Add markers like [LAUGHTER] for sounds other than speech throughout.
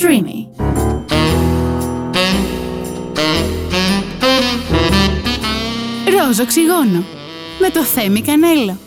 Streamy. Ροζ οξυγόνο με το Θέμη Κανέλο.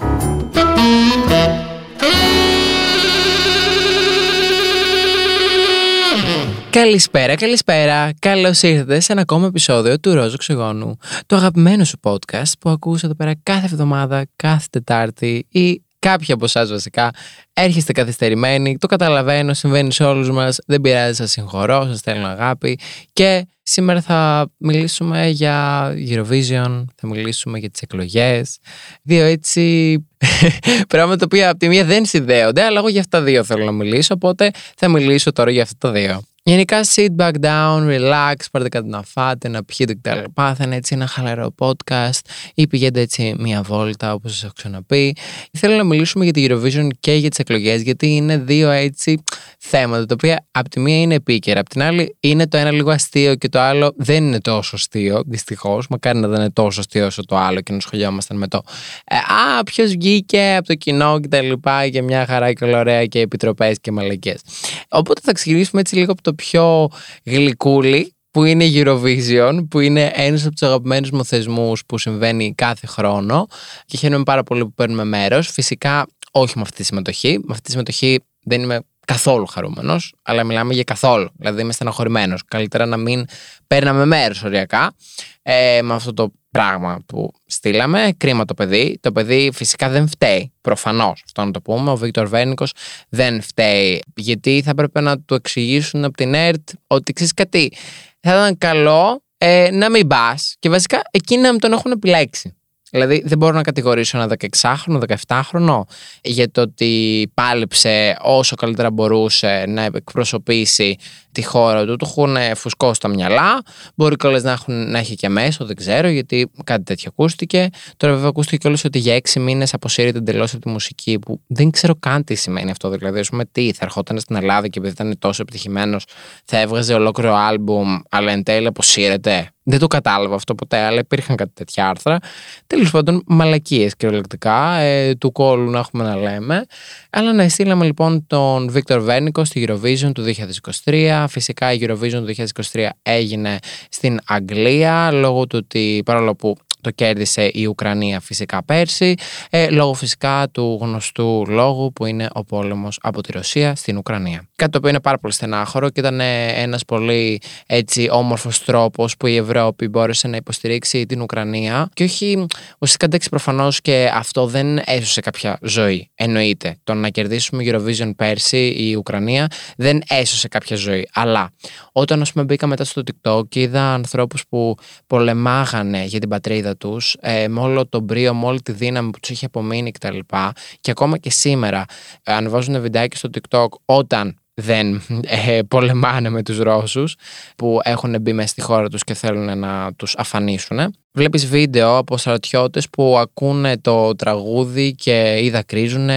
Καλησπέρα, καλησπέρα. Καλώς ήρθατε σε ένα ακόμα επεισόδιο του Ρόζο Οξυγόνου. Το αγαπημένο σου podcast που ακούς εδώ πέρα κάθε εβδομάδα, κάθε Τετάρτη ή κάποιοι από εσάς βασικά έρχεστε καθυστερημένοι. Το καταλαβαίνω, συμβαίνει σε όλους μας. Δεν πειράζει, σας συγχωρώ, σας στέλνω αγάπη. Και σήμερα θα μιλήσουμε για Eurovision, θα μιλήσουμε για τις εκλογές. Δύο έτσι [LAUGHS] πράγματα τα οποία από τη μία δεν συνδέονται, αλλά εγώ για αυτά τα δύο θέλω να μιλήσω. Οπότε θα μιλήσω τώρα για αυτά τα δύο. Γενικά, sit back down, relax, πάρτε κάτι να φάτε, να πιείτε κτλ. Θα είναι έτσι ένα χαλαρό podcast ή πηγαίνετε έτσι μία βόλτα, όπως σας έχω ξαναπεί. Θέλω να μιλήσουμε για τη Eurovision και για τις εκλογές, γιατί είναι δύο έτσι θέματα τα οποία από τη μία είναι επίκαιρα, από την άλλη είναι το ένα λίγο αστείο και το άλλο δεν είναι τόσο αστείο, δυστυχώς. Μακάρι να δεν είναι τόσο αστείο όσο το άλλο και να σχολιόμασταν με το ε, Α, ποιος βγήκε από το κοινό κτλ. Και μια χαρά και όλα ωραία και επιτροπές και μαλακές. Οπότε θα ξεκινήσουμε έτσι λίγο από το πιο γλυκούλι που είναι η Eurovision, που είναι ένας από τους αγαπημένους μου θεσμούς που συμβαίνει κάθε χρόνο και χαίρομαι πάρα πολύ που παίρνουμε μέρος. Φυσικά όχι με αυτή τη συμμετοχή. Με αυτή τη συμμετοχή δεν είμαι καθόλου χαρούμενος, αλλά μιλάμε για καθόλου. Δηλαδή είμαι στεναχωρημένο. Καλύτερα να μην παίρναμε μέρος οριακά ε, με αυτό το πράγμα που στείλαμε. Κρίμα το παιδί. Το παιδί φυσικά δεν φταίει. Προφανώς. Αυτό να το πούμε. Ο Βίκτορ Βέρνικος δεν φταίει. Γιατί θα έπρεπε να του εξηγήσουν από την ΕΡΤ ότι ξέρεις κάτι. Θα ήταν καλό ε, να μην πας και βασικά εκείνοι να μην τον έχουν επιλέξει. Δηλαδή δεν μπορώ να κατηγορήσω ένα 16χρονο, 17χρονο για το ότι πάλεψε όσο καλύτερα μπορούσε να εκπροσωπήσει τη χώρα του. Του έχουν φουσκώσει τα μυαλά. Μπορεί κιόλας να, να έχει και μέσο, δεν ξέρω, γιατί κάτι τέτοιο ακούστηκε. Τώρα, βέβαια, ακούστηκε κιόλας ότι για έξι μήνες αποσύρεται εντελώς από τη μουσική, που δεν ξέρω καν τι σημαίνει αυτό. Δηλαδή, ας πούμε, τι θα ερχόταν στην Ελλάδα και επειδή ήταν τόσο επιτυχημένος, θα έβγαζε ολόκληρο άλμπουμ, αλλά εν τέλει αποσύρεται; Δεν το κατάλαβα αυτό ποτέ, αλλά υπήρχαν κάτι τέτοια άρθρα. Τέλος πάντων, μαλακίες κυριολεκτικά, ε, του κόλου να έχουμε να λέμε. Αλλά να στείλαμε λοιπόν τον Βίκτορ Βέρνικο στη Eurovision του 2023. Φυσικά η Eurovision του 2023 έγινε στην Αγγλία λόγω του ότι παρόλο που το κέρδισε η Ουκρανία φυσικά πέρσι, ε, λόγω φυσικά του γνωστού λόγου που είναι ο πόλεμος από τη Ρωσία στην Ουκρανία. Κάτι το οποίο είναι πάρα πολύ στενάχωρο και ήταν ε, ένας πολύ έτσι όμορφος τρόπος που η Ευρώπη μπόρεσε να υποστηρίξει την Ουκρανία και όχι ουσιαστικά εντάξει προφανώς και αυτό δεν έσωσε κάποια ζωή. Εννοείται. Το να κερδίσουμε Eurovision πέρσι η Ουκρανία δεν έσωσε κάποια ζωή. Αλλά όταν ας πούμε μπήκα μετά στο TikTok και είδα ανθρώπους που πολεμάγανε για την πατρίδα τους ε, με όλο τον μπρίο, με όλη τη δύναμη που τους είχε απομείνει κτλ. Και, και ακόμα και σήμερα ε, ανεβάζουν βιντεάκι στο TikTok όταν δεν ε, πολεμάνε με τους Ρώσους που έχουν μπει μέσα στη χώρα τους και θέλουν να τους αφανίσουν. Βλέπεις βίντεο από στρατιώτες που ακούνε το τραγούδι και ή δακρύζουν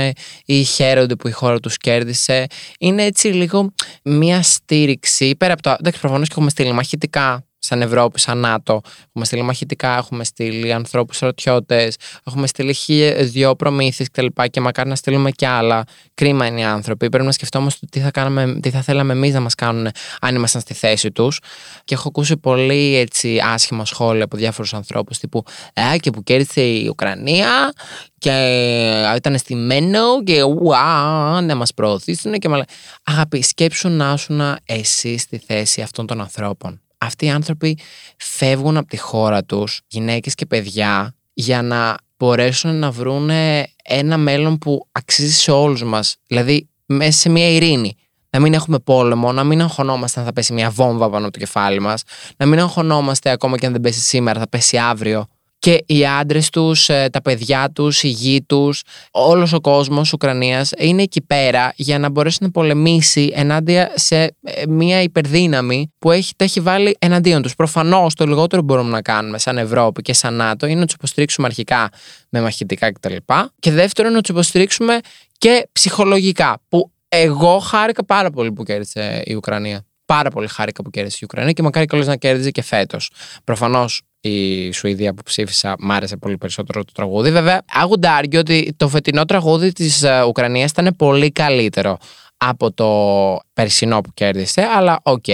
ή χαίρονται που η χώρα τους κέρδισε. Είναι έτσι λίγο μια στήριξη πέρα από το... Εντάξει προφανώς και έχουμε στείλει μαχητικά σαν Ευρώπη, σαν ΝΑΤΟ. Έχουμε στείλει μαχητικά, έχουμε στείλει ανθρώπους στρατιώτες, έχουμε στείλει δύο προμήθειες κτλ. Και, και μακάρι να στείλουμε κι άλλα. Κρίμα είναι οι άνθρωποι. Πρέπει να σκεφτόμαστε τι θα, κάναμε, τι θα θέλαμε εμείς να μας κάνουν αν ήμασταν στη θέση τους. Και έχω ακούσει πολύ έτσι άσχημα σχόλια από διάφορους ανθρώπους τύπου Ε, και που κέρδισε η Ουκρανία και ήταν στημένο και ουά, να μας προωθήσουν και μα Αγάπη, σκέψου να ήσουν εσύ στη θέση αυτών των ανθρώπων αυτοί οι άνθρωποι φεύγουν από τη χώρα τους, γυναίκες και παιδιά, για να μπορέσουν να βρουν ένα μέλλον που αξίζει σε όλους μας. Δηλαδή, μέσα σε μια ειρήνη. Να μην έχουμε πόλεμο, να μην αγχωνόμαστε αν θα πέσει μια βόμβα πάνω από το κεφάλι μας, να μην αγχωνόμαστε ακόμα και αν δεν πέσει σήμερα, θα πέσει αύριο και οι άντρες τους, ε, τα παιδιά τους, η γη τους, όλος ο κόσμος Ουκρανίας είναι εκεί πέρα για να μπορέσει να πολεμήσει ενάντια σε ε, μια υπερδύναμη που έχει, τα έχει βάλει εναντίον τους. Προφανώς το λιγότερο που μπορούμε να κάνουμε σαν Ευρώπη και σαν ΝΑΤΟ είναι να τους υποστηρίξουμε αρχικά με μαχητικά κτλ. Και δεύτερον, να τους υποστηρίξουμε και ψυχολογικά. Που εγώ χάρηκα πάρα πολύ που κέρδισε η Ουκρανία. Πάρα πολύ χάρηκα που κέρδισε η Ουκρανία και μακάρι καλώ να κέρδιζε και φέτος. Προφανώς η Σουηδία που ψήφισα μ' άρεσε πολύ περισσότερο το τραγούδι. Βέβαια, λέγονται ότι το φετινό τραγούδι της ε, Ουκρανίας ήταν πολύ καλύτερο από το περσινό που κέρδισε, αλλά οκ.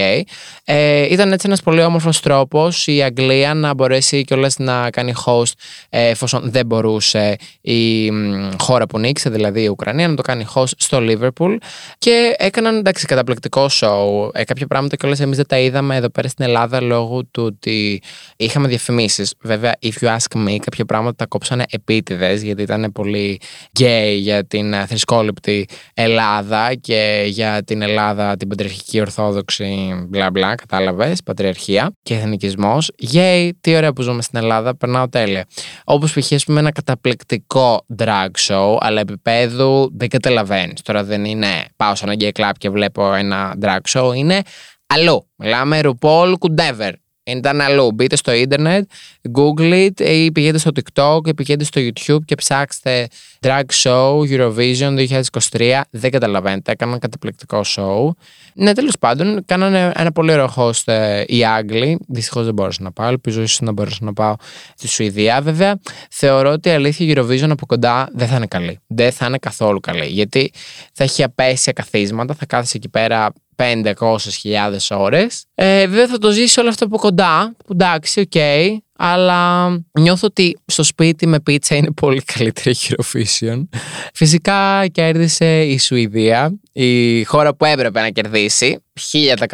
Ε, ήταν έτσι ένας πολύ όμορφος τρόπος η Αγγλία να μπορέσει κιόλας να κάνει host ε, εφόσον δεν μπορούσε η χώρα που νίκησε, δηλαδή η Ουκρανία, να το κάνει host στο Liverpool και έκαναν εντάξει καταπληκτικό show. Ε, κάποια πράγματα κιόλας εμείς δεν τα είδαμε εδώ πέρα στην Ελλάδα λόγω του ότι είχαμε διαφημίσεις. Βέβαια, if you ask me, κάποια πράγματα τα κόψανε επίτηδες γιατί ήταν πολύ gay για την θρησκόληπτη Ελλάδα και για την Ελλάδα, την πατριαρχική ορθόδοξη, μπλα μπλα, κατάλαβες, πατριαρχία και εθνικισμός. Γεια, τι ωραία που ζούμε στην Ελλάδα, περνάω τέλεια. Όπως π.χ. πούμε ένα καταπληκτικό drag show, αλλά επίπεδου δεν καταλαβαίνεις. Τώρα δεν είναι πάω σε ένα gay club και βλέπω ένα drag show, είναι αλλού. Μιλάμε RuPaul Kundever ήταν αλλού. Μπείτε στο ίντερνετ, google it ή πηγαίνετε στο TikTok ή πηγαίνετε στο YouTube και ψάξτε Drag Show Eurovision 2023. Δεν καταλαβαίνετε, έκαναν καταπληκτικό show. Ναι, τέλος πάντων, κάνανε ένα πολύ ωραίο host ε, οι Άγγλοι. Δυστυχώς δεν μπόρεσα να πάω. Ελπίζω ίσως να μπορέσω να πάω στη Σουηδία. Βέβαια, θεωρώ ότι η αλήθεια η Eurovision από κοντά δεν θα είναι καλή. Δεν θα είναι καθόλου καλή. Γιατί θα έχει απαίσια καθίσματα, θα κάθεσαι εκεί πέρα 500.000 ώρες. Ε, βέβαια θα το ζήσει όλο αυτό από κοντά, που εντάξει, OK, okay, αλλά νιώθω ότι στο σπίτι με πίτσα είναι πολύ καλύτερη η Eurovision. Φυσικά κέρδισε η Σουηδία, η χώρα που έπρεπε να κερδίσει, 1000%.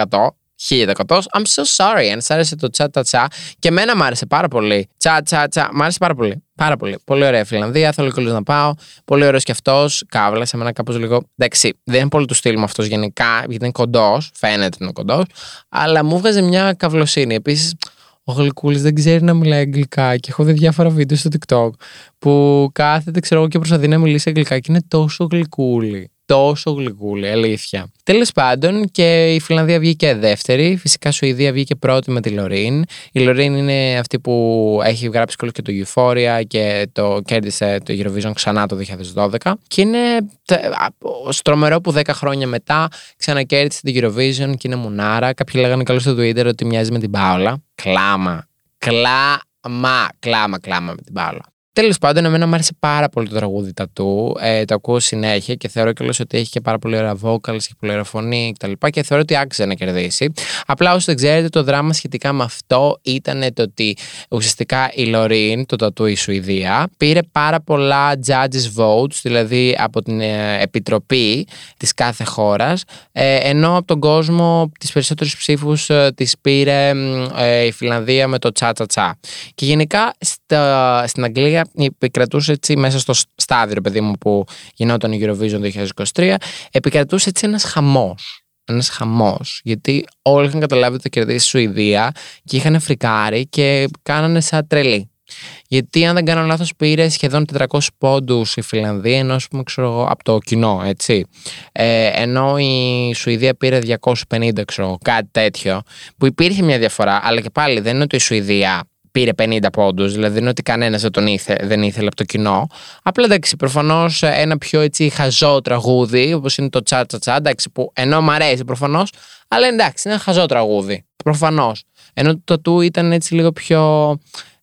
1000%. I'm so sorry. Αν σ' άρεσε το τσα τσα και εμένα μ' άρεσε πάρα πολύ. Τσα τσα τσα. Μ' άρεσε πάρα πολύ. Πάρα πολύ. Πολύ ωραία Φιλανδία. Θέλω κιόλας να πάω. Πολύ ωραίος και αυτός. Κάβλα σε μένα κάπως λίγο. Εντάξει, δεν είναι πολύ του στυλ μου αυτός γενικά, γιατί είναι κοντός. Φαίνεται ότι είναι κοντός. Αλλά μου βγάζει μια καυλοσύνη. Επίσης, ο Γλυκούλης δεν ξέρει να μιλάει αγγλικά και έχω δει διάφορα βίντεο στο TikTok που κάθεται, ξέρω εγώ, και προσπαθεί να μιλήσει αγγλικά και είναι τόσο γλυκούλη τόσο γλυκούλη, αλήθεια. Τέλος πάντων και η Φιλανδία βγήκε δεύτερη. Φυσικά η Σουηδία βγήκε πρώτη με τη Λωρίν. Η Λωρίν είναι αυτή που έχει γράψει και το Euphoria και το κέρδισε το Eurovision ξανά το 2012. Και είναι στρομερό που 10 χρόνια μετά ξανακέρδισε το Eurovision και είναι μουνάρα. Κάποιοι λέγανε καλώ στο Twitter ότι μοιάζει με την Πάολα. Κλάμα. Κλάμα. Κλάμα, κλάμα με την Πάολα. Τέλος πάντων, εμένα μου άρεσε πάρα πολύ το τραγούδι τα του. Ε, το ακούω συνέχεια και θεωρώ κιόλας ότι έχει και πάρα πολύ ωραία vocals, έχει πολύ ωραία φωνή κτλ. Και, και θεωρώ ότι άξιζε να κερδίσει. Απλά όσο δεν ξέρετε, το δράμα σχετικά με αυτό ήταν το ότι ουσιαστικά η Λωρίν, το τατού η Σουηδία, πήρε πάρα πολλά judges votes, δηλαδή από την ε, επιτροπή της κάθε χώρας, ε, ενώ από τον κόσμο τις περισσότερες ψήφους ε, τις πήρε ε, η Φιλανδία με το τσα τσα τσα. Και γενικά στα, στην Αγγλία επικρατούσε έτσι μέσα στο στάδιο, παιδί μου, που γινόταν η Eurovision 2023, επικρατούσε έτσι ένας χαμός. Ένας χαμός. Γιατί όλοι είχαν καταλάβει ότι θα κερδίσει η Σουηδία και είχαν φρικάρει και κάνανε σαν τρελή. Γιατί αν δεν κάνω λάθος, πήρε σχεδόν 400 πόντους η Φιλανδία, ενώ πούμε, ξέρω εγώ, από το κοινό, έτσι. Ε, ενώ η Σουηδία πήρε 250, ξέρω κάτι τέτοιο. Που υπήρχε μια διαφορά, αλλά και πάλι δεν είναι ότι η Σουηδία πήρε 50 πόντους, δηλαδή δεν είναι ότι κανένας δεν τον ήθε, δεν ήθελε από το κοινό. Απλά εντάξει, προφανώς ένα πιο έτσι χαζό τραγούδι, όπως είναι το τσα τσα τσα, εντάξει, που ενώ μου αρέσει προφανώς, αλλά εντάξει, είναι ένα χαζό τραγούδι. Προφανώς. Ενώ το του ήταν έτσι λίγο πιο.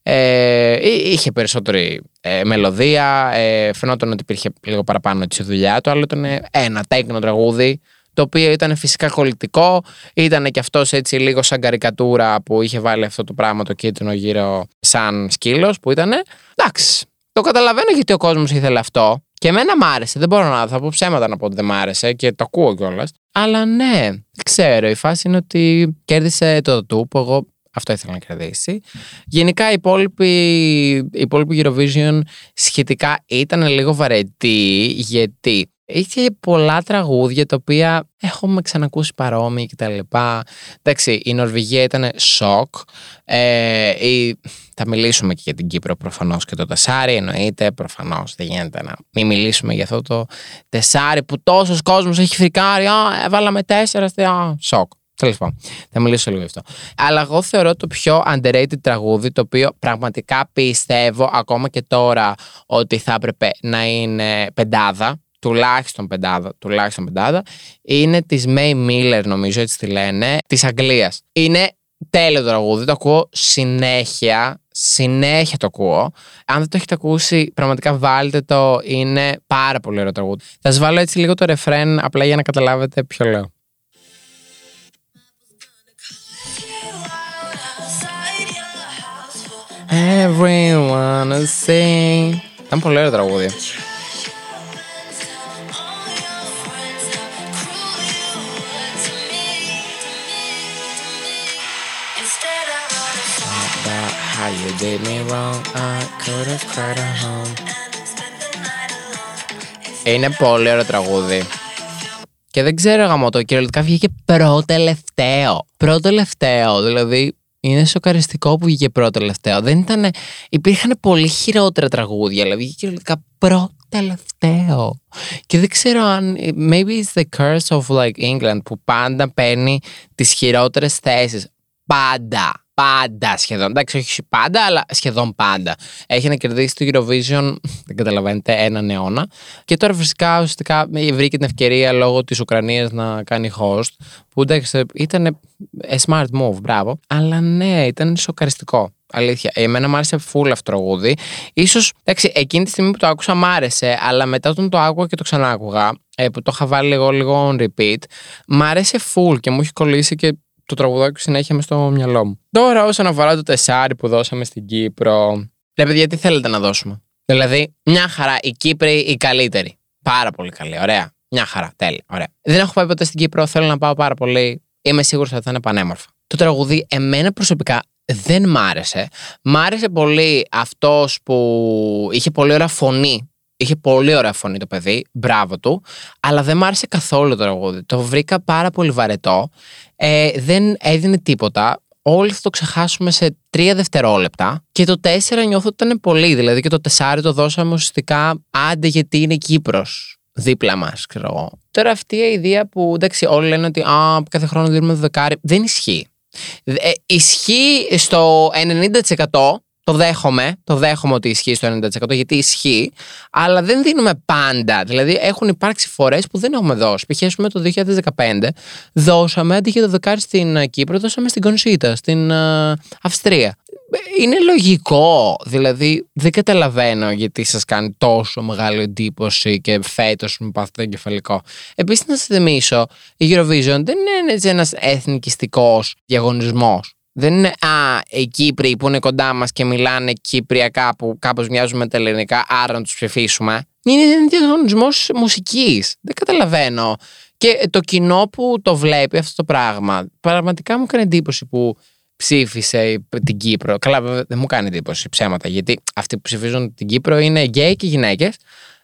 Ε, είχε περισσότερη ε, μελωδία, ε, φαινόταν ότι υπήρχε λίγο παραπάνω τη δουλειά του, αλλά ήταν ένα τέκνο τραγούδι το οποίο ήταν φυσικά κολλητικό. Ήταν και αυτός έτσι λίγο σαν καρικατούρα που είχε βάλει αυτό το πράγμα το κίτρινο γύρω σαν σκύλος που ήταν. Εντάξει. Το καταλαβαίνω γιατί ο κόσμος ήθελε αυτό. Και εμένα μ' άρεσε. Δεν μπορώ να θα πω ψέματα να πω ότι δεν μ' άρεσε και το ακούω κιόλας. Αλλά ναι, δεν ξέρω. Η φάση είναι ότι κέρδισε το του που εγώ αυτό ήθελα να κερδίσει. Γενικά η υπόλοιπη, η υπόλοιπη Eurovision σχετικά ήταν λίγο βαρετή γιατί Είχε πολλά τραγούδια τα οποία έχουμε ξανακούσει παρόμοια κτλ. Εντάξει, η Νορβηγία ήταν σοκ. Ε, η... Θα μιλήσουμε και για την Κύπρο προφανώς και το τεσάρι. Εννοείται, προφανώς δεν γίνεται να μην μιλήσουμε για αυτό το τεσάρι που τόσος κόσμος έχει φρικάρει. Α, έβαλαμε τέσσερα. Α, σοκ. Τέλος πάντων, θα μιλήσω λίγο γι' αυτό. Αλλά εγώ θεωρώ το πιο underrated τραγούδι, το οποίο πραγματικά πιστεύω ακόμα και τώρα ότι θα έπρεπε να είναι πεντάδα τουλάχιστον πεντάδα, τουλάχιστον πεντάδα, είναι της May Miller, νομίζω έτσι τη λένε, της Αγγλίας. Είναι τέλειο το τραγούδι. Το ακούω συνέχεια. Συνέχεια το ακούω. Αν δεν το έχετε ακούσει, πραγματικά βάλτε το. Είναι πάρα πολύ ωραίο τραγούδι. Θα σας βάλω έτσι λίγο το ρεφρέν, απλά για να καταλάβετε ποιο λέω. Everyone is sing. Ήταν πολύ ωραίο τραγούδι. You did me wrong, I could have cried at home. Είναι πολύ ωραίο τραγούδι. Και δεν ξέρω γαμό το κυριολεκτικά βγήκε πρώτο-τελευταίο. Πρώτο-τελευταίο. Δηλαδή είναι σοκαριστικό που βγήκε πρώτο-τελευταίο. Δεν ήταν. Υπήρχαν πολύ χειρότερα τραγούδια, αλλά βγήκε κυριολεκτικά πρώτο-τελευταίο. Και δεν ξέρω αν. Maybe it's the curse of like England που πάντα παίρνει τις χειρότερες θέσεις. Πάντα. Πάντα σχεδόν. Εντάξει, όχι πάντα, αλλά σχεδόν πάντα. Έχει να κερδίσει το Eurovision, [LAUGHS] δεν καταλαβαίνετε, έναν αιώνα. Και τώρα φυσικά ουσιαστικά βρήκε την ευκαιρία λόγω της Ουκρανίας να κάνει host. Που εντάξει, ήταν a smart move, μπράβο. Αλλά ναι, ήταν σοκαριστικό. Αλήθεια. Εμένα μου άρεσε full αυτό το τραγούδι. Ίσως, εντάξει, εκείνη τη στιγμή που το άκουσα μ' άρεσε, αλλά μετά όταν το άκουγα και το ξανά άκουγα, ε, που το είχα βάλει λίγο, λίγο on repeat, μ' άρεσε full και μου έχει κολλήσει και το τραγουδάκι συνέχεια με στο μυαλό μου. Τώρα, όσον αφορά το τεσάρι που δώσαμε στην Κύπρο. Ρε παιδιά, τι θέλετε να δώσουμε; Δηλαδή, μια χαρά, η Κύπρη η καλύτερη. Πάρα πολύ καλή, ωραία. Μια χαρά, τέλεια, ωραία. Δεν έχω πάει ποτέ στην Κύπρο, θέλω να πάω πάρα πολύ. Είμαι σίγουρο ότι θα είναι πανέμορφα. Το τραγουδί, εμένα προσωπικά δεν μ' άρεσε. Μ' άρεσε πολύ αυτός που είχε πολύ ωραία φωνή. Είχε πολύ ωραία φωνή το παιδί, μπράβο του, αλλά δεν μ' άρεσε καθόλου το τραγούδι. Το βρήκα πάρα πολύ βαρετό. Ε, δεν έδινε τίποτα. Όλοι θα το ξεχάσουμε σε τρία δευτερόλεπτα. Και το τέσσερα νιώθω ότι ήταν πολύ. Δηλαδή και το τεσάρι το δώσαμε ουσιαστικά άντε γιατί είναι Κύπρος. Δίπλα μας, ξέρω εγώ. Τώρα αυτή η ιδέα που εντάξει, όλοι λένε ότι α, κάθε χρόνο δίνουμε δεκάρι. Δεν ισχύει. Ε, ισχύει στο 90% το δέχομαι, το δέχομαι ότι ισχύει στο 90% γιατί ισχύει, αλλά δεν δίνουμε πάντα. Δηλαδή έχουν υπάρξει φορές που δεν έχουμε δώσει. Π.χ. το 2015 δώσαμε αντί για το δεκάρι στην Κύπρο, δώσαμε στην Κονσίτα, στην uh, Αυστρία. Είναι λογικό. Δηλαδή δεν καταλαβαίνω γιατί σας κάνει τόσο μεγάλη εντύπωση και φέτος με πάθετε εγκεφαλικό. Επίσης, να σας θυμίσω, η Eurovision δεν είναι ένας εθνικιστικός διαγωνισμός. Δεν είναι Α, οι Κύπροι που είναι κοντά μας και μιλάνε Κύπριακά που κάπως μοιάζουν με τα ελληνικά, άρα να τους ψηφίσουμε. Είναι ένα διαγωνισμό μουσικής. Δεν καταλαβαίνω. Και το κοινό που το βλέπει αυτό το πράγμα, πραγματικά μου κάνει εντύπωση που ψήφισε την Κύπρο. Καλά, βέβαια δεν μου κάνει εντύπωση ψέματα, γιατί αυτοί που ψηφίζουν την Κύπρο είναι γκέι και γυναίκες.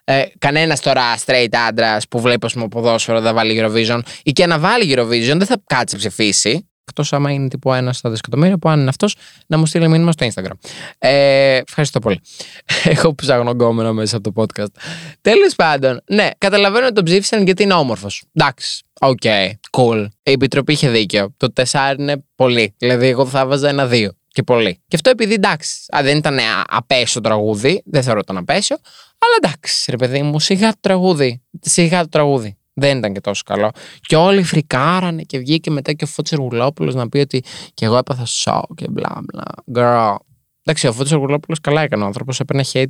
Ε, Κανένας τώρα straight άντρας που βλέπει ας πούμε ποδόσφαιρο δεν βάλει Eurovision ή και να βάλει Eurovision δεν θα κάτσει ψηφίσει. Εκτός άμα είναι τύπου ένας στα δισεκατομμύρια, που αν είναι αυτός, να μου στείλει μήνυμα στο Instagram. Ε, ευχαριστώ πολύ. [LAUGHS] Έχω ψάχνω γκόμενο μέσα από το podcast. Τέλος πάντων, ναι, καταλαβαίνω ότι τον ψήφισαν γιατί είναι όμορφος. Εντάξει. OK, okay, cool. Η επιτροπή είχε δίκιο. Το 4 είναι πολύ. Δηλαδή, εγώ θα έβαζα ένα 2 και πολύ. Και αυτό επειδή εντάξει, αν δεν ήταν απέσιο τραγούδι, δεν θεωρώ τον απέσιο, αλλά εντάξει, ρε παιδί μου, σιγά το τραγούδι. Σιγά το τραγούδι δεν ήταν και τόσο καλό. Και όλοι φρικάρανε και βγήκε μετά και ο Φώτης Εργουλόπουλος να πει ότι και εγώ έπαθα σοκ και μπλα μπλα. Girl. Εντάξει, ο Φώτης Εργουλόπουλος καλά έκανε ο άνθρωπος. Έπαιρνε hate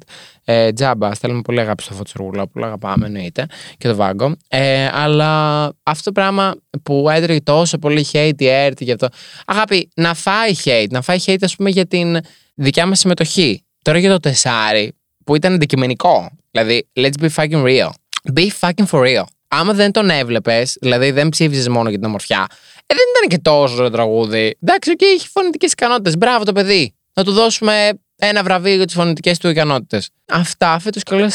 ε, τζάμπα. Στέλνουμε πολύ αγάπη στο Φώτης Εργουλόπουλο. Αγαπάμε εννοείται. Και το βάγκο. Ε, αλλά αυτό το πράγμα που έτρεχε τόσο πολύ hate η ΕΡΤ γι' αυτό. Αγάπη, να φάει hate. Να φάει hate, ας πούμε, για την δικιά μας συμμετοχή. Τώρα για το τεσάρι που ήταν αντικειμενικό. Δηλαδή, let's be fucking real. Be fucking for real άμα δεν τον έβλεπες, δηλαδή δεν ψήφιζες μόνο για την ομορφιά, ε, δεν ήταν και τόσο ωραίο τραγούδι. Εντάξει, και έχει φωνητικές ικανότητες. Μπράβο το παιδί. Να του δώσουμε ένα βραβείο για τις φωνητικές του ικανότητες. Αυτά φέτος κιόλα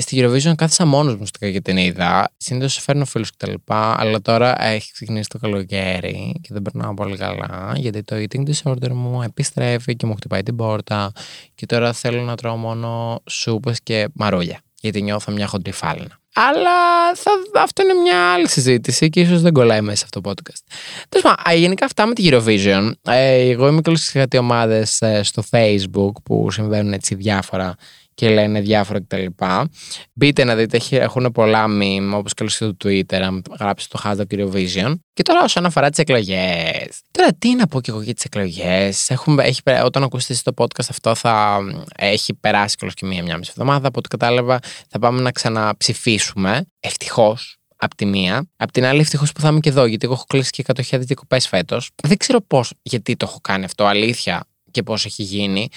στη Eurovision κάθισα μόνος μου και την είδα. Συνήθως φέρνω φίλους κτλ. Αλλά τώρα έχει ξεκινήσει το καλοκαίρι και δεν περνάω πολύ καλά. Γιατί το eating disorder μου επιστρέφει και μου χτυπάει την πόρτα. Και τώρα θέλω να τρώω μόνο σούπες και μαρούλια. Γιατί νιώθω μια χοντρή φάλαινα. Αλλά θα, αυτό είναι μια άλλη συζήτηση και ίσως δεν κολλάει μέσα σε αυτό το podcast. Τέλος πάντων, γενικά αυτά με τη Eurovision. Ε, εγώ είμαι και κάτι ομάδες ε, στο Facebook που συμβαίνουν έτσι διάφορα και λένε διάφορα κτλ. Μπείτε να δείτε, έχουν πολλά meme, όπως και στο Twitter, αν γράψετε το hashtag Eurovision. Και τώρα όσον αφορά τις εκλογές. Τώρα τι να πω και εγώ για τις εκλογές. Όταν ακούσετε το podcast αυτό θα έχει περάσει κιόλας και μία-μία μισή εβδομάδα. Από ό,τι κατάλαβα θα πάμε να ξαναψηφίσουμε. Ευτυχώς Απ' τη μία. Απ' την άλλη, ευτυχώς που θα είμαι και εδώ, γιατί εγώ έχω κλείσει και 100.000 διακοπές φέτος. Δεν ξέρω πώς, γιατί το έχω κάνει αυτό, αλήθεια και πώς έχει γίνει.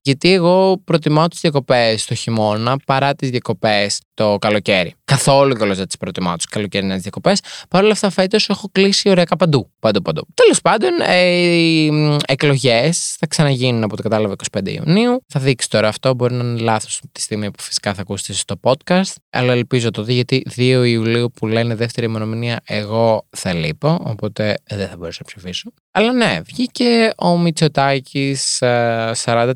Γιατί εγώ προτιμάω τις διακοπές το χειμώνα παρά τις διακοπές το καλοκαίρι. Καθόλου κιόλα δεν τις προτιμάω τις καλοκαιρινές διακοπές. Παρ' όλα αυτά, φέτος έχω κλείσει ωραία παντού. Παντού, παντού. Τέλος πάντων, ε, οι εκλογές θα ξαναγίνουν από το κατάλαβα 25 Ιουνίου. Θα δείξει τώρα αυτό. Μπορεί να είναι λάθος τη στιγμή που φυσικά θα ακούσετε στο podcast. Αλλά ελπίζω το δει γιατί 2 Ιουλίου που λένε δεύτερη ημερομηνία, εγώ θα λείπω. Οπότε δεν θα μπορέσω να ψηφίσω. Αλλά ναι, βγήκε ο Μητσοτάκης 40%.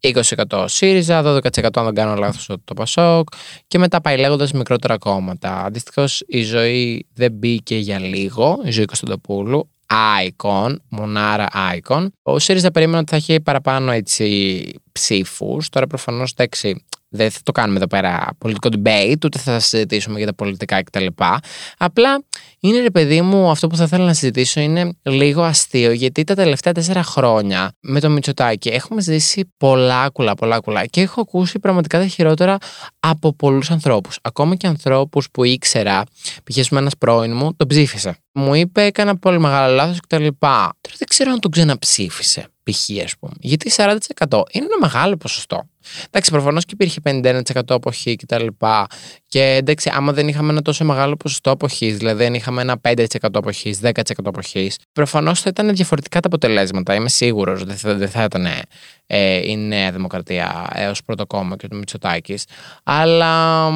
20% ΣΥΡΙΖΑ, 12% αν δεν κάνω λάθος το Πασόκ και μετά πάει λέγοντας μικρότερα κόμματα. Αντίστοιχω, η ζωή δεν μπήκε για λίγο, η ζωή Κωνσταντοπούλου, icon, μονάρα icon. Ο ΣΥΡΙΖΑ περίμενε ότι θα έχει παραπάνω έτσι ψήφους. Τώρα προφανώς εντάξει, δεν θα το κάνουμε εδώ πέρα πολιτικό debate, ούτε θα συζητήσουμε για τα πολιτικά κτλ. Απλά είναι ρε παιδί μου, αυτό που θα ήθελα να συζητήσω είναι λίγο αστείο, γιατί τα τελευταία τέσσερα χρόνια με το Μητσοτάκι έχουμε ζήσει πολλά κουλά, πολλά κουλά και έχω ακούσει πραγματικά τα χειρότερα από πολλούς ανθρώπους. Ακόμα και ανθρώπους που ήξερα, π.χ. ένας πρώην μου, τον ψήφισε. Μου είπε, έκανα πολύ μεγάλο λάθος κτλ. Τώρα δεν ξέρω αν τον ξαναψήφισε π.χ. ας πούμε. Γιατί 40% είναι ένα μεγάλο ποσοστό. Εντάξει, προφανώς και υπήρχε 51% αποχή κτλ. Και εντάξει, άμα δεν είχαμε ένα τόσο μεγάλο ποσοστό αποχής, δηλαδή αν είχαμε ένα 5% αποχής, 10% αποχής, προφανώς θα ήταν διαφορετικά τα αποτελέσματα. Είμαι σίγουρος. Δεν θα, δεν θα ήταν ε, η Νέα Δημοκρατία έως πρώτο κόμμα και το Μητσοτάκης. Αλλά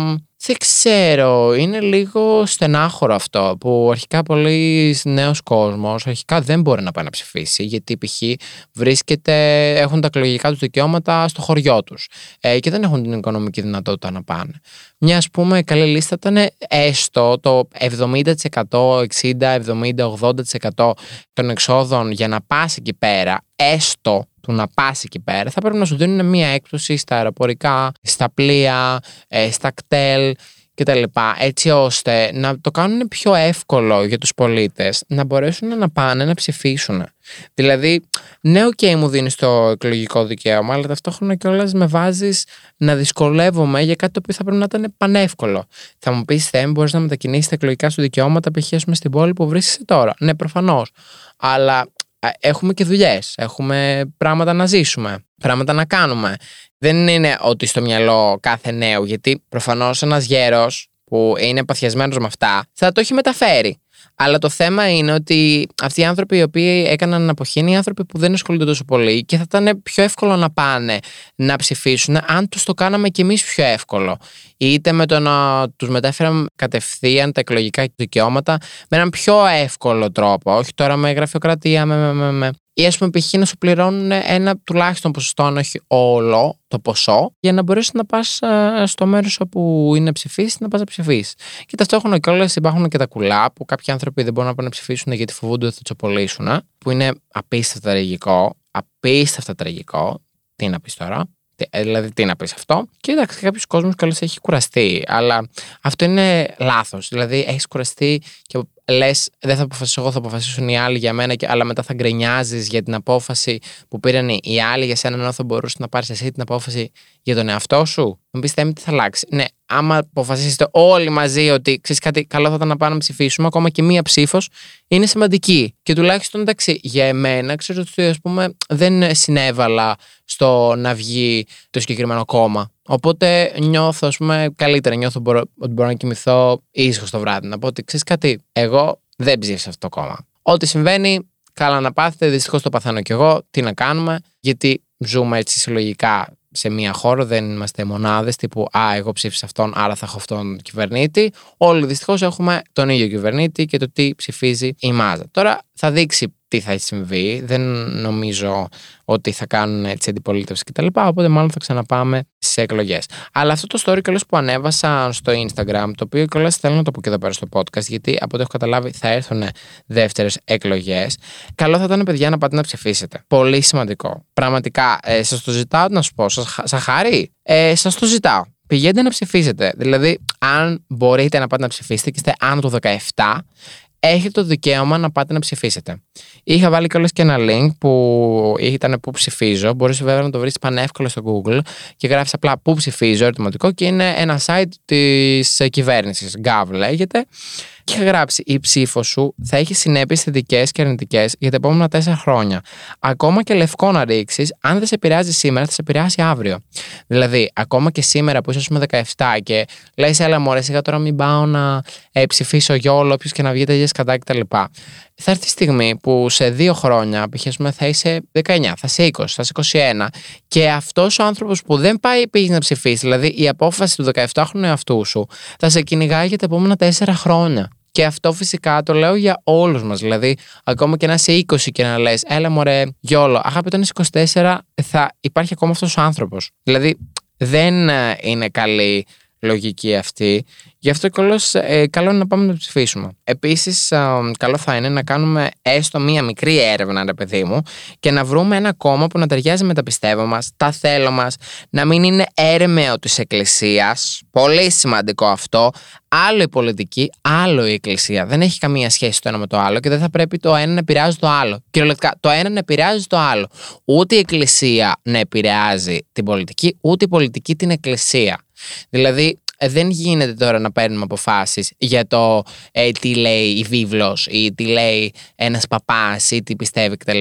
δεν ξέρω, είναι λίγο στενάχωρο αυτό που αρχικά πολλοί νέος κόσμος αρχικά δεν μπορεί να πάει να ψηφίσει γιατί π.χ. βρίσκεται, έχουν τα εκλογικά τους δικαιώματα στο χωριό τους ε, και δεν έχουν την οικονομική δυνατότητα να πάνε. Μια ας πούμε καλή λίστα ήταν έστω το 70%, 60, 70, 80% των εξόδων για να πας εκεί πέρα, έστω του να πας εκεί πέρα, θα πρέπει να σου δίνουν μια έκπτωση στα αεροπορικά, στα πλοία, ε, στα κτέλ κτλ. Έτσι ώστε να το κάνουν πιο εύκολο για τους πολίτες να μπορέσουν να πάνε να ψηφίσουν. Δηλαδή, ναι, OK, okay, μου δίνεις το εκλογικό δικαίωμα, αλλά ταυτόχρονα κιόλας με βάζεις να δυσκολεύομαι για κάτι το οποίο θα πρέπει να ήταν πανεύκολο. Θα μου πεις, Θεέ, μπορείς να μετακινήσεις τα εκλογικά σου δικαιώματα π.χ. στην πόλη που βρίσκεσαι τώρα. Ναι, προφανώς. Αλλά έχουμε και δουλειές. Έχουμε πράγματα να ζήσουμε, πράγματα να κάνουμε. Δεν είναι ότι στο μυαλό κάθε νέο, γιατί προφανώς ένας γέρος που είναι παθιασμένος με αυτά θα το έχει μεταφέρει. Αλλά το θέμα είναι ότι αυτοί οι άνθρωποι οι οποίοι έκαναν αποχή είναι οι άνθρωποι που δεν ασχολούνται τόσο πολύ και θα ήταν πιο εύκολο να πάνε να ψηφίσουν αν τους το κάναμε κι εμείς πιο εύκολο. Είτε με το να τους μετέφεραμε κατευθείαν τα εκλογικά δικαιώματα με έναν πιο εύκολο τρόπο. Όχι τώρα με γραφειοκρατία, με, με, με, ή ας πούμε π.χ. να σου πληρώνουν ένα τουλάχιστον ποσοστό, αν όχι όλο το ποσό, για να μπορέσεις να πας στο μέρος όπου είναι να ψηφίσει, να πας να ψηφίσεις. Και ταυτόχρονα κιόλας υπάρχουν και τα κουλά που κάποιοι άνθρωποι δεν μπορούν να πάνε να ψηφίσουν γιατί φοβούνται ότι θα τσοπολίσουν, που είναι απίστευτα τραγικό. Απίστευτα τραγικό. Τι να πεις τώρα. Ε, δηλαδή, τι να πεις αυτό; Και εντάξει, κάποιος κόσμος κιόλα έχει κουραστεί. Αλλά αυτό είναι λάθος. Δηλαδή, έχεις κουραστεί και λες, δεν θα αποφασίσω εγώ, θα αποφασίσουν οι άλλοι για μένα, αλλά μετά θα γκρενιάζει για την απόφαση που πήραν οι άλλοι για σένα, ενώ θα μπορούσες να πάρεις εσύ την απόφαση για τον εαυτό σου. Μην πιστεύει τι θα αλλάξει. Ναι, άμα αποφασίσετε όλοι μαζί ότι ξέρεις κάτι, καλό θα ήταν να πάμε να ψηφίσουμε, ακόμα και μία ψήφος είναι σημαντική. Και τουλάχιστον εντάξει, για εμένα, ξέρω ότι ας πούμε δεν συνέβαλα στο να βγει το συγκεκριμένο κόμμα. Οπότε νιώθω, ας πούμε, καλύτερα. Νιώθω ότι μπορώ να κοιμηθώ ήσυχο το βράδυ. Να πω ότι ξέρεις κάτι, εγώ δεν ψήφισα αυτό το κόμμα. Ό,τι συμβαίνει, καλά να πάθετε. Δυστυχώς το παθαίνω κι εγώ. Τι να κάνουμε, γιατί ζούμε έτσι συλλογικά σε μία χώρο, δεν είμαστε μονάδες τύπου Α, εγώ ψήφισα αυτόν, άρα θα έχω αυτόν κυβερνήτη. Όλοι δυστυχώς έχουμε τον ίδιο κυβερνήτη και το τι ψηφίζει η μάζα. Τώρα θα δείξει τι θα συμβεί. Δεν νομίζω ότι θα κάνουν έτσι αντιπολίτευση κτλ. Οπότε μάλλον θα ξαναπάμε σε εκλογές. Αλλά αυτό το story κιόλας που ανέβασα στο Instagram, το οποίο κιόλας θέλω να το πω και εδώ πέρα στο podcast, γιατί από ό,τι έχω καταλάβει θα έρθουν δεύτερες εκλογές. Καλό θα ήταν, παιδιά, να πάτε να ψηφίσετε. Πολύ σημαντικό. Πραγματικά, ε, σας το ζητάω να σου πω, σας χάρη; Ε, σας το ζητάω. Πηγαίνετε να ψηφίσετε. Δηλαδή, αν μπορείτε να πάτε να ψηφίσετε και είστε άνω του 17, έχετε το δικαίωμα να πάτε να ψηφίσετε. Είχα βάλει κιόλας και ένα link που ήταν που ψηφίζω. Μπορείς βέβαια να το βρεις πανεύκολα στο Google και γράφεις απλά που ψηφίζω, ερωτηματικό και είναι ένα site της κυβέρνησης. Gov λέγεται και είχα γράψει η ψήφος σου θα έχει συνέπειες θετικές και αρνητικές για τα επόμενα τέσσερα χρόνια. Ακόμα και λευκό να ρίξεις, αν δεν σε επηρεάζει σήμερα, θα σε επηρεάσει αύριο. Δηλαδή, ακόμα και σήμερα που είσαι 17 και λες, έλα μωρέ, σιγά τώρα μην πάω να ε, ψηφίσω γιόλο, όποιος και να βγει τελειέ κατά κτλ. Θα έρθει η στιγμή που σε δύο χρόνια, π.χ. θα είσαι 19, θα είσαι 20, θα είσαι 21 και αυτός ο άνθρωπος που δεν πάει πήγες να ψηφίσει, δηλαδή η απόφαση του 17χρονου εαυτού σου, θα σε κυνηγάει για τα επόμενα τέσσερα χρόνια. Και αυτό φυσικά το λέω για όλους μας. Δηλαδή, ακόμα και να είσαι 20 και να λες, Έλα μωρέ, γιόλο, αγάπη, όταν είσαι 24, θα υπάρχει ακόμα αυτός ο άνθρωπος. Δηλαδή, δεν ε, είναι καλή λογική αυτή. Γι' αυτό καλώς, ε, καλό είναι να πάμε να ψηφίσουμε. Επίσης, ε, καλό θα είναι να κάνουμε έστω μία μικρή έρευνα, ρε παιδί μου, και να βρούμε ένα κόμμα που να ταιριάζει με τα πιστεύω μας, τα θέλω μας, να μην είναι έρμεο της Εκκλησίας. Πολύ σημαντικό αυτό. Άλλο η πολιτική, άλλο η Εκκλησία. Δεν έχει καμία σχέση το ένα με το άλλο και δεν θα πρέπει το ένα να επηρεάζει το άλλο. Κυριολεκτικά, το ένα να επηρεάζει το άλλο. Ούτε η Εκκλησία να επηρεάζει την πολιτική, ούτε η πολιτική την Εκκλησία. Δηλαδή, ε, δεν γίνεται τώρα να παίρνουμε αποφάσεις για το ε, τι λέει η βίβλος ή τι λέει ένας παπάς ή τι πιστεύει κτλ.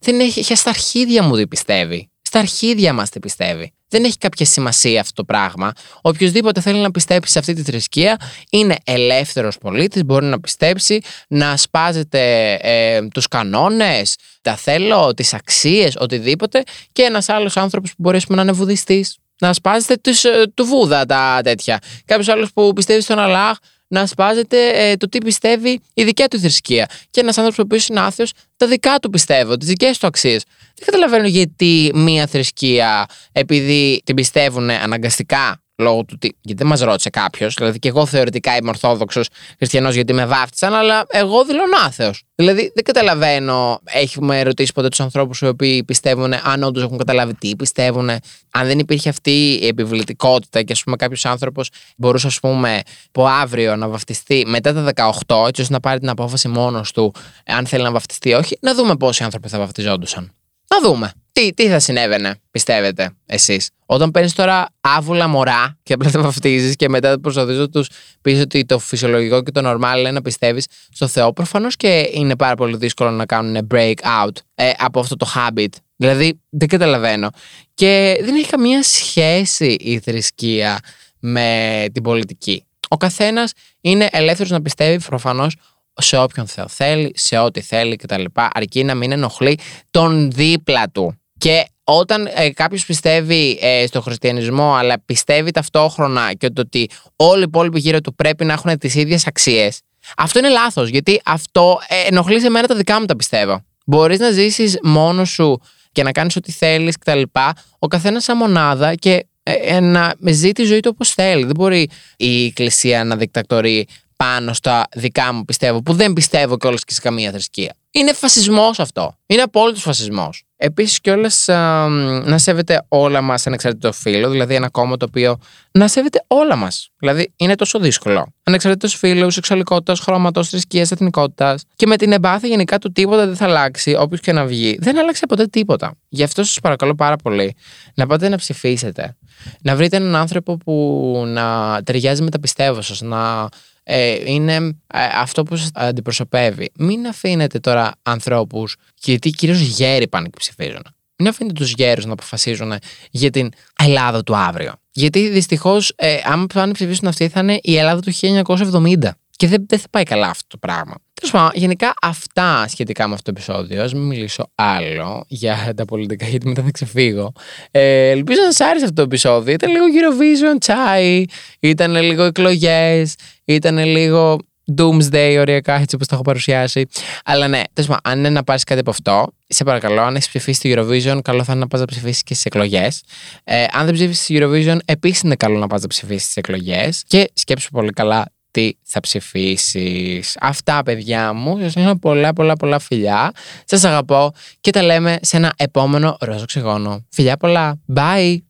Δεν έχει, έχει στα αρχίδια μου τι πιστεύει. Στα αρχίδια μας τι πιστεύει. Δεν έχει κάποια σημασία αυτό το πράγμα. Οποιοδήποτε θέλει να πιστέψει σε αυτή τη θρησκεία είναι ελεύθερος πολίτης, μπορεί να πιστέψει, να σπάζεται ε, τους κανόνες, τα θέλω, τις αξίες, οτιδήποτε. Και ένας άλλος άνθρωπος που μπορεί να είναι βουδιστής, να σπάζετε τους, ε, του Βούδα τα τέτοια. Κάποιος άλλος που πιστεύει στον Αλλάχ να σπάζετε ε, το τι πιστεύει η δικιά του θρησκεία. Και ένας άνθρωπος που είναι άθεος, τα δικά του πιστεύω, τις δικές του αξίες. Δεν καταλαβαίνω γιατί μία θρησκεία, επειδή την πιστεύουν αναγκαστικά λόγω του ότι. Γιατί δεν μας ρώτησε κάποιος. Δηλαδή, και εγώ θεωρητικά είμαι Ορθόδοξος Χριστιανός γιατί με βάφτισαν, αλλά εγώ δηλώνω άθεος. Δηλαδή, δεν καταλαβαίνω. Έχουμε ρωτήσει ποτέ τους ανθρώπους οι οποίοι πιστεύουν, αν όντως έχουν καταλάβει τι πιστεύουν. Αν δεν υπήρχε αυτή η επιβλητικότητα και, ας πούμε, κάποιος άνθρωπος μπορούσε, ας πούμε, από αύριο να βαφτιστεί μετά τα 18, έτσι ώστε να πάρει την απόφαση μόνος του, αν θέλει να βαφτιστεί ή όχι, να δούμε πόσοι άνθρωποι θα βαφτιζόντουσαν. Να δούμε. Τι, τι θα συνέβαινε, πιστεύετε εσείς; Όταν παίρνεις τώρα άβουλα μωρά και απλά τα βαφτίζεις και μετά προσπαθείς να τους πεις ότι το φυσιολογικό και το normal είναι να πιστεύεις στο Θεό, προφανώς και είναι πάρα πολύ δύσκολο να κάνουν break out ε, από αυτό το habit. Δηλαδή, δεν καταλαβαίνω. Και δεν έχει καμία σχέση η θρησκεία με την πολιτική. Ο καθένας είναι ελεύθερος να πιστεύει προφανώς σε όποιον Θεό θέλει, σε ό,τι θέλει κτλ. Αρκεί να μην ενοχλεί τον δίπλα του. Και όταν ε, κάποιος πιστεύει ε, στο χριστιανισμό, αλλά πιστεύει ταυτόχρονα και ότι όλοι οι υπόλοιποι γύρω του πρέπει να έχουν τις ίδιες αξίες, αυτό είναι λάθος. Γιατί αυτό ε, ενοχλείς σε μένα τα δικά μου τα πιστεύω. Μπορείς να ζήσεις μόνος σου και να κάνεις ό,τι θέλεις κτλ. Ο καθένας σαν μονάδα και ε, ε, να ζει τη ζωή του όπως θέλει. Δεν μπορεί η Εκκλησία να δικτακτορεί πάνω στα δικά μου πιστεύω, που δεν πιστεύω κιόλας και σε καμία θρησκεία. Είναι φασισμός αυτό. Είναι απόλυτος φασισμός. Επίσης κιόλας να σέβεται όλα μας ανεξαρτήτως φίλο, δηλαδή ένα κόμμα το οποίο να σέβεται όλα μας. Δηλαδή είναι τόσο δύσκολο. Ανεξαρτήτως φίλου, σεξουαλικότητας, χρώματος, θρησκείας, εθνικότητας. Και με την εμπάθεια γενικά του τίποτα δεν θα αλλάξει, όποιος και να βγει. Δεν άλλαξε ποτέ τίποτα. Γι' αυτό σας παρακαλώ πάρα πολύ να πάτε να ψηφίσετε. Να βρείτε έναν άνθρωπο που να ταιριάζει με τα πιστεύω σας, να ε, είναι ε, αυτό που σας αντιπροσωπεύει. Μην αφήνετε τώρα ανθρώπους, γιατί κυρίως γέροι πάνε και ψηφίζουν. Μην αφήνετε τους γέρους να αποφασίζουν για την Ελλάδα του αύριο. Γιατί δυστυχώς, ε, αν πάνε ψηφίσουν αυτοί, θα είναι η Ελλάδα του 1970. Και δεν, δεν θα πάει καλά αυτό το πράγμα. Τέλος πάντων, γενικά αυτά σχετικά με αυτό το επεισόδιο. Α μην μιλήσω άλλο για τα πολιτικά, γιατί μετά θα ξεφύγω. Ε, ελπίζω να σας άρεσε αυτό το επεισόδιο. Ήταν λίγο Eurovision τσάι, ήταν λίγο εκλογές, ήταν λίγο Doomsday, ωριακά, έτσι όπως τα έχω παρουσιάσει. Αλλά ναι, τέλος πάντων, αν είναι να πάρεις κάτι από αυτό, σε παρακαλώ, αν έχεις ψηφίσει τη Eurovision, καλό θα είναι να πας να ψηφίσεις και στις εκλογές. Ε, αν δεν ψήφισε τη Eurovision, επίσης είναι καλό να πας να ψηφίσεις στις εκλογές. Και σκέψου πολύ καλά τι θα ψηφίσεις. Αυτά, παιδιά μου. Σας δίνω πολλά, πολλά, πολλά φιλιά. Σας αγαπώ και τα λέμε σε ένα επόμενο ροζοξυγόνο. Φιλιά πολλά. Bye.